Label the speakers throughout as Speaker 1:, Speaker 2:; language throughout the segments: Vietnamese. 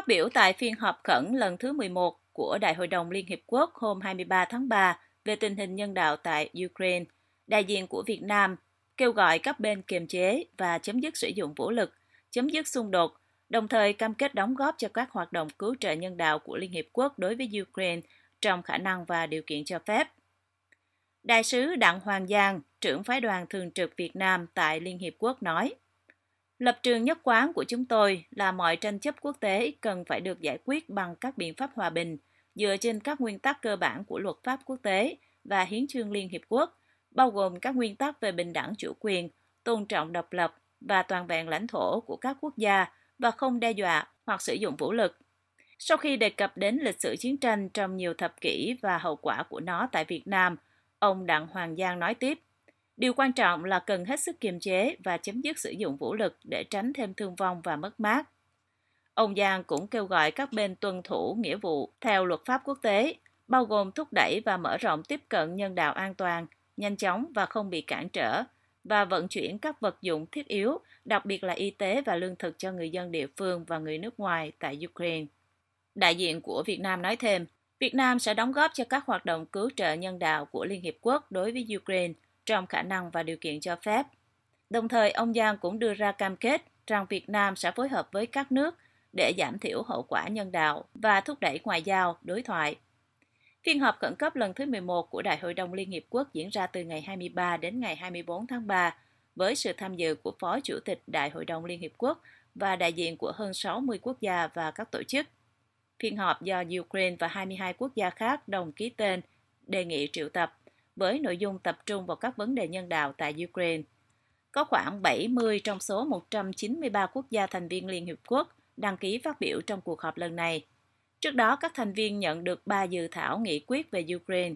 Speaker 1: Phát biểu tại phiên họp khẩn lần thứ 11 của Đại hội đồng Liên Hiệp Quốc hôm 23 tháng 3 về tình hình nhân đạo tại Ukraine, đại diện của Việt Nam kêu gọi các bên kiềm chế và chấm dứt sử dụng vũ lực, chấm dứt xung đột, đồng thời cam kết đóng góp cho các hoạt động cứu trợ nhân đạo của Liên Hiệp Quốc đối với Ukraine trong khả năng và điều kiện cho phép. Đại sứ Đặng Hoàng Giang, trưởng phái đoàn thường trực Việt Nam tại Liên Hiệp Quốc nói, Lập trường nhất quán của chúng tôi là mọi tranh chấp quốc tế cần phải được giải quyết bằng các biện pháp hòa bình, dựa trên các nguyên tắc cơ bản của luật pháp quốc tế và hiến chương Liên Hiệp Quốc, bao gồm các nguyên tắc về bình đẳng chủ quyền, tôn trọng độc lập và toàn vẹn lãnh thổ của các quốc gia và không đe dọa hoặc sử dụng vũ lực. Sau khi đề cập đến lịch sử chiến tranh trong nhiều thập kỷ và hậu quả của nó tại Việt Nam, ông Đặng Hoàng Giang nói tiếp, Điều quan trọng là cần hết sức kiềm chế và chấm dứt sử dụng vũ lực để tránh thêm thương vong và mất mát. Ông Giang cũng kêu gọi các bên tuân thủ nghĩa vụ theo luật pháp quốc tế, bao gồm thúc đẩy và mở rộng tiếp cận nhân đạo an toàn, nhanh chóng và không bị cản trở, và vận chuyển các vật dụng thiết yếu, đặc biệt là y tế và lương thực cho người dân địa phương và người nước ngoài tại Ukraine. Đại diện của Việt Nam nói thêm, Việt Nam sẽ đóng góp cho các hoạt động cứu trợ nhân đạo của Liên Hiệp Quốc đối với Ukraine trong khả năng và điều kiện cho phép. Đồng thời, ông Giang cũng đưa ra cam kết rằng Việt Nam sẽ phối hợp với các nước để giảm thiểu hậu quả nhân đạo và thúc đẩy ngoại giao, đối thoại. Phiên họp khẩn cấp lần thứ 11 của Đại hội đồng Liên Hiệp Quốc diễn ra từ ngày 23 đến ngày 24 tháng 3 với sự tham dự của Phó Chủ tịch Đại hội đồng Liên Hiệp Quốc và đại diện của hơn 60 quốc gia và các tổ chức. Phiên họp do Ukraine và 22 quốc gia khác đồng ký tên đề nghị triệu tập với nội dung tập trung vào các vấn đề nhân đạo tại Ukraine. Có khoảng 70 trong số 193 quốc gia thành viên Liên Hiệp Quốc đăng ký phát biểu trong cuộc họp lần này. Trước đó, các thành viên nhận được 3 dự thảo nghị quyết về Ukraine.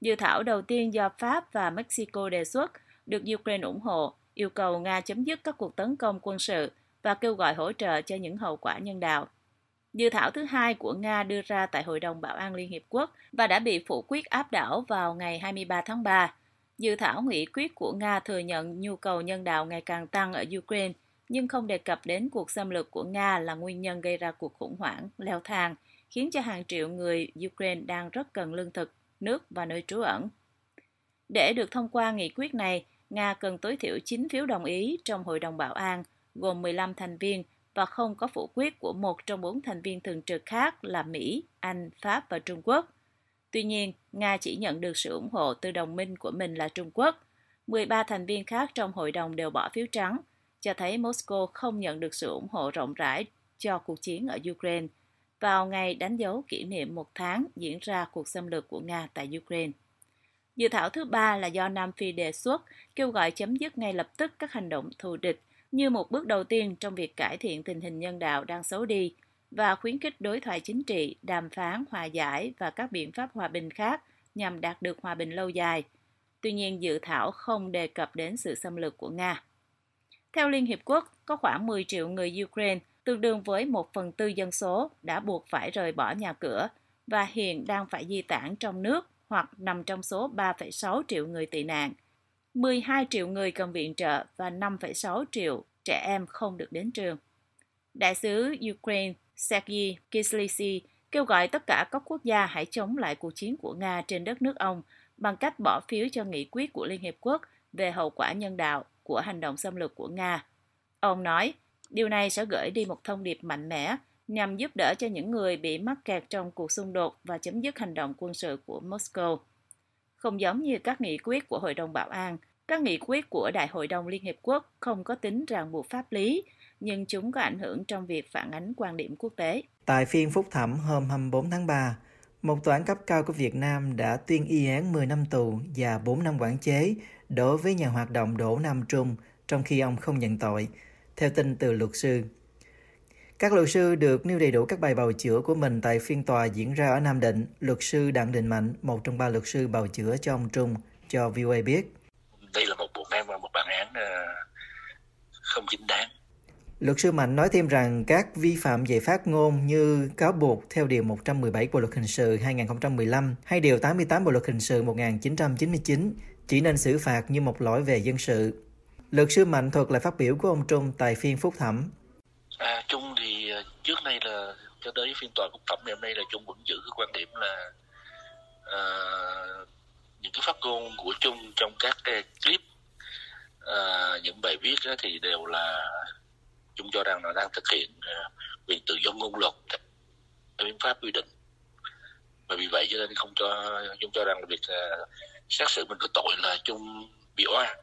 Speaker 1: Dự thảo đầu tiên do Pháp và Mexico đề xuất được Ukraine ủng hộ, yêu cầu Nga chấm dứt các cuộc tấn công quân sự và kêu gọi hỗ trợ cho những hậu quả nhân đạo. Dự thảo thứ hai của Nga đưa ra tại Hội đồng Bảo an Liên Hiệp Quốc và đã bị phủ quyết áp đảo vào ngày 23 tháng 3. Dự thảo nghị quyết của Nga thừa nhận nhu cầu nhân đạo ngày càng tăng ở Ukraine, nhưng không đề cập đến cuộc xâm lược của Nga là nguyên nhân gây ra cuộc khủng hoảng, leo thang, khiến cho hàng triệu người Ukraine đang rất cần lương thực, nước và nơi trú ẩn. Để được thông qua nghị quyết này, Nga cần tối thiểu 9 phiếu đồng ý trong Hội đồng Bảo an, gồm 15 thành viên, và không có phủ quyết của một trong bốn thành viên thường trực khác là Mỹ, Anh, Pháp và Trung Quốc. Tuy nhiên, Nga chỉ nhận được sự ủng hộ từ đồng minh của mình là Trung Quốc. 13 thành viên khác trong hội đồng đều bỏ phiếu trắng, cho thấy Moscow không nhận được sự ủng hộ rộng rãi cho cuộc chiến ở Ukraine vào ngày đánh dấu kỷ niệm một tháng diễn ra cuộc xâm lược của Nga tại Ukraine. Dự thảo thứ ba là do Nam Phi đề xuất kêu gọi chấm dứt ngay lập tức các hành động thù địch như một bước đầu tiên trong việc cải thiện tình hình nhân đạo đang xấu đi và khuyến khích đối thoại chính trị, đàm phán, hòa giải và các biện pháp hòa bình khác nhằm đạt được hòa bình lâu dài. Tuy nhiên, dự thảo không đề cập đến sự xâm lược của Nga. Theo Liên Hiệp Quốc, có khoảng 10 triệu người Ukraine, tương đương với một phần tư dân số, đã buộc phải rời bỏ nhà cửa và hiện đang phải di tản trong nước hoặc nằm trong số 3,6 triệu người tị nạn – 12 triệu người cần viện trợ và 5,6 triệu trẻ em không được đến trường. Đại sứ Ukraine Sergei Kislytsy kêu gọi tất cả các quốc gia hãy chống lại cuộc chiến của Nga trên đất nước ông bằng cách bỏ phiếu cho nghị quyết của Liên Hiệp Quốc về hậu quả nhân đạo của hành động xâm lược của Nga. Ông nói, điều này sẽ gửi đi một thông điệp mạnh mẽ nhằm giúp đỡ cho những người bị mắc kẹt trong cuộc xung đột và chấm dứt hành động quân sự của Moscow. Không giống như các nghị quyết của Hội đồng Bảo an, các nghị quyết của Đại hội đồng Liên Hiệp Quốc không có tính ràng buộc pháp lý, nhưng chúng có ảnh hưởng trong việc phản ánh quan điểm quốc tế.
Speaker 2: Tại phiên phúc thẩm hôm 24 tháng 3, một tòa án cấp cao của Việt Nam đã tuyên y án 10 năm tù và 4 năm quản chế đối với nhà hoạt động Đỗ Nam Trung trong khi ông không nhận tội, theo tin từ luật sư. Các luật sư được nêu đầy đủ các bài bào chữa của mình tại phiên tòa diễn ra ở Nam Định. Luật sư Đặng Đình Mạnh, một trong ba luật sư bào chữa cho ông Trung, cho VOA biết
Speaker 3: đây là một bộ phim một bản án ờ, không chính đáng
Speaker 2: Luật sư Mạnh nói thêm rằng các vi phạm về phát ngôn như cáo buộc theo Điều 117 Bộ Luật Hình sự 2015 hay Điều 88 Bộ Luật Hình sự 1999 chỉ nên xử phạt như một lỗi về dân sự. Luật sư Mạnh thuật lại phát biểu của ông Trung tại phiên phúc thẩm.
Speaker 3: À, Trung thì ờ, trước đây là cho tới phiên tòa phúc thẩm ngày hôm nay là Trung vẫn giữ cái quan điểm là uh, những cái phát ngôn của Trung trong các cái clip uh, những bài viết đó thì đều là Trung cho rằng là đang thực hiện uh, quyền tự do ngôn luận theo hiến pháp quy định và vì vậy cho nên không cho Trung cho rằng là việc uh, xét xử mình có tội là Trung bị oan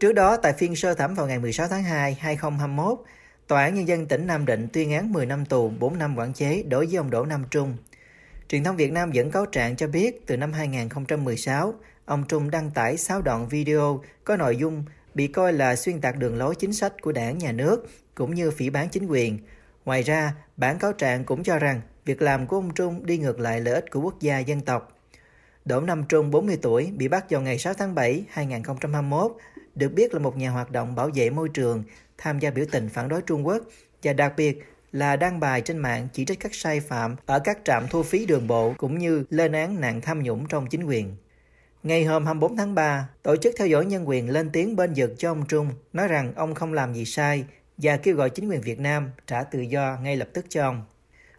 Speaker 2: Trước đó, tại phiên sơ thẩm vào ngày 16 tháng 2, 2021, Tòa án Nhân dân tỉnh Nam Định tuyên án 10 năm tù, 4 năm quản chế đối với ông Đỗ Nam Trung. Truyền thông Việt Nam dẫn cáo trạng cho biết từ năm 2016, ông Trung đăng tải 6 đoạn video có nội dung bị coi là xuyên tạc đường lối chính sách của đảng nhà nước cũng như phỉ bán chính quyền. Ngoài ra, bản cáo trạng cũng cho rằng việc làm của ông Trung đi ngược lại lợi ích của quốc gia dân tộc. Đỗ Nam Trung, 40 tuổi, bị bắt vào ngày 6 tháng 7, 2021 được biết là một nhà hoạt động bảo vệ môi trường, tham gia biểu tình phản đối Trung Quốc và đặc biệt là đăng bài trên mạng chỉ trích các sai phạm ở các trạm thu phí đường bộ cũng như lên án nạn tham nhũng trong chính quyền. Ngày hôm 24 tháng 3, Tổ chức Theo dõi Nhân quyền lên tiếng bên vực cho ông Trung, nói rằng ông không làm gì sai và kêu gọi chính quyền Việt Nam trả tự do ngay lập tức cho ông.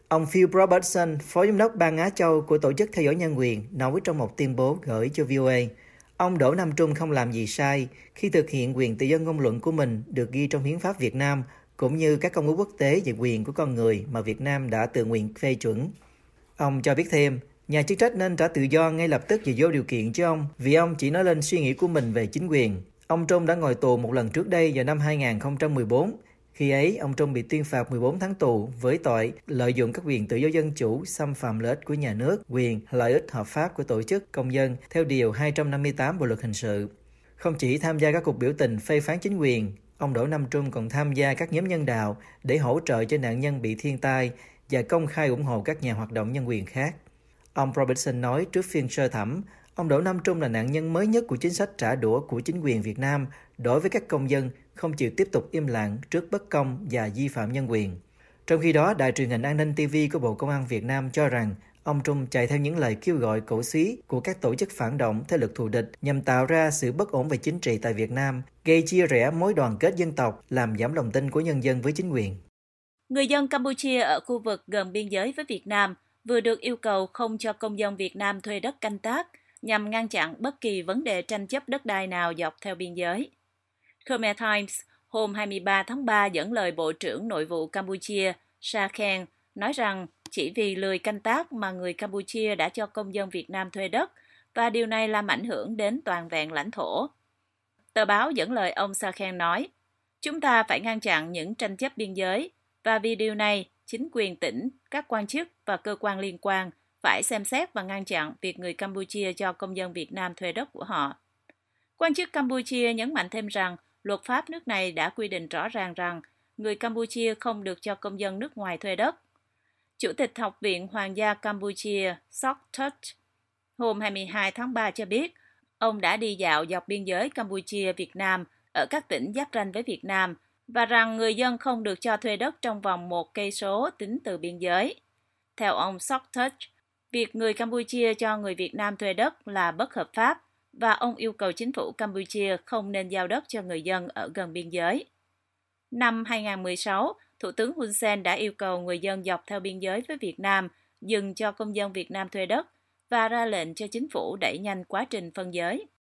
Speaker 2: Ông Phil Robertson, Phó Giám đốc Ban Á Châu của Tổ chức Theo dõi Nhân quyền, nói trong một tuyên bố gửi cho VOA – Ông Đỗ Nam Trung không làm gì sai khi thực hiện quyền tự do ngôn luận của mình được ghi trong hiến pháp Việt Nam cũng như các công ước quốc tế về quyền của con người mà Việt Nam đã tự nguyện phê chuẩn. Ông cho biết thêm, nhà chức trách nên trả tự do ngay lập tức và vô điều kiện cho ông vì ông chỉ nói lên suy nghĩ của mình về chính quyền. Ông Trung đã ngồi tù một lần trước đây vào năm 2014 khi ấy, ông Trung bị tuyên phạt 14 tháng tù với tội lợi dụng các quyền tự do dân chủ, xâm phạm lợi ích của nhà nước, quyền, lợi ích hợp pháp của tổ chức, công dân theo Điều 258 Bộ Luật Hình sự. Không chỉ tham gia các cuộc biểu tình phê phán chính quyền, ông Đỗ Nam Trung còn tham gia các nhóm nhân đạo để hỗ trợ cho nạn nhân bị thiên tai và công khai ủng hộ các nhà hoạt động nhân quyền khác. Ông Robertson nói trước phiên sơ thẩm, ông Đỗ Nam Trung là nạn nhân mới nhất của chính sách trả đũa của chính quyền Việt Nam đối với các công dân không chịu tiếp tục im lặng trước bất công và vi phạm nhân quyền. Trong khi đó, Đài truyền hình an ninh TV của Bộ Công an Việt Nam cho rằng ông Trung chạy theo những lời kêu gọi cổ xí của các tổ chức phản động thế lực thù địch nhằm tạo ra sự bất ổn về chính trị tại Việt Nam, gây chia rẽ mối đoàn kết dân tộc, làm giảm lòng tin của nhân dân với chính quyền.
Speaker 1: Người dân Campuchia ở khu vực gần biên giới với Việt Nam vừa được yêu cầu không cho công dân Việt Nam thuê đất canh tác nhằm ngăn chặn bất kỳ vấn đề tranh chấp đất đai nào dọc theo biên giới. Khmer Times hôm 23 tháng 3 dẫn lời Bộ trưởng Nội vụ Campuchia Sa Khen nói rằng chỉ vì lười canh tác mà người Campuchia đã cho công dân Việt Nam thuê đất và điều này làm ảnh hưởng đến toàn vẹn lãnh thổ. Tờ báo dẫn lời ông Sa Khen nói, chúng ta phải ngăn chặn những tranh chấp biên giới và vì điều này, chính quyền tỉnh, các quan chức và cơ quan liên quan phải xem xét và ngăn chặn việc người Campuchia cho công dân Việt Nam thuê đất của họ. Quan chức Campuchia nhấn mạnh thêm rằng luật pháp nước này đã quy định rõ ràng rằng người Campuchia không được cho công dân nước ngoài thuê đất. Chủ tịch Học viện Hoàng gia Campuchia Sok Thut hôm 22 tháng 3 cho biết ông đã đi dạo dọc biên giới Campuchia-Việt Nam ở các tỉnh giáp ranh với Việt Nam và rằng người dân không được cho thuê đất trong vòng một cây số tính từ biên giới. Theo ông Sok Thut, việc người Campuchia cho người Việt Nam thuê đất là bất hợp pháp và ông yêu cầu chính phủ Campuchia không nên giao đất cho người dân ở gần biên giới. Năm 2016, Thủ tướng Hun Sen đã yêu cầu người dân dọc theo biên giới với Việt Nam dừng cho công dân Việt Nam thuê đất và ra lệnh cho chính phủ đẩy nhanh quá trình phân giới.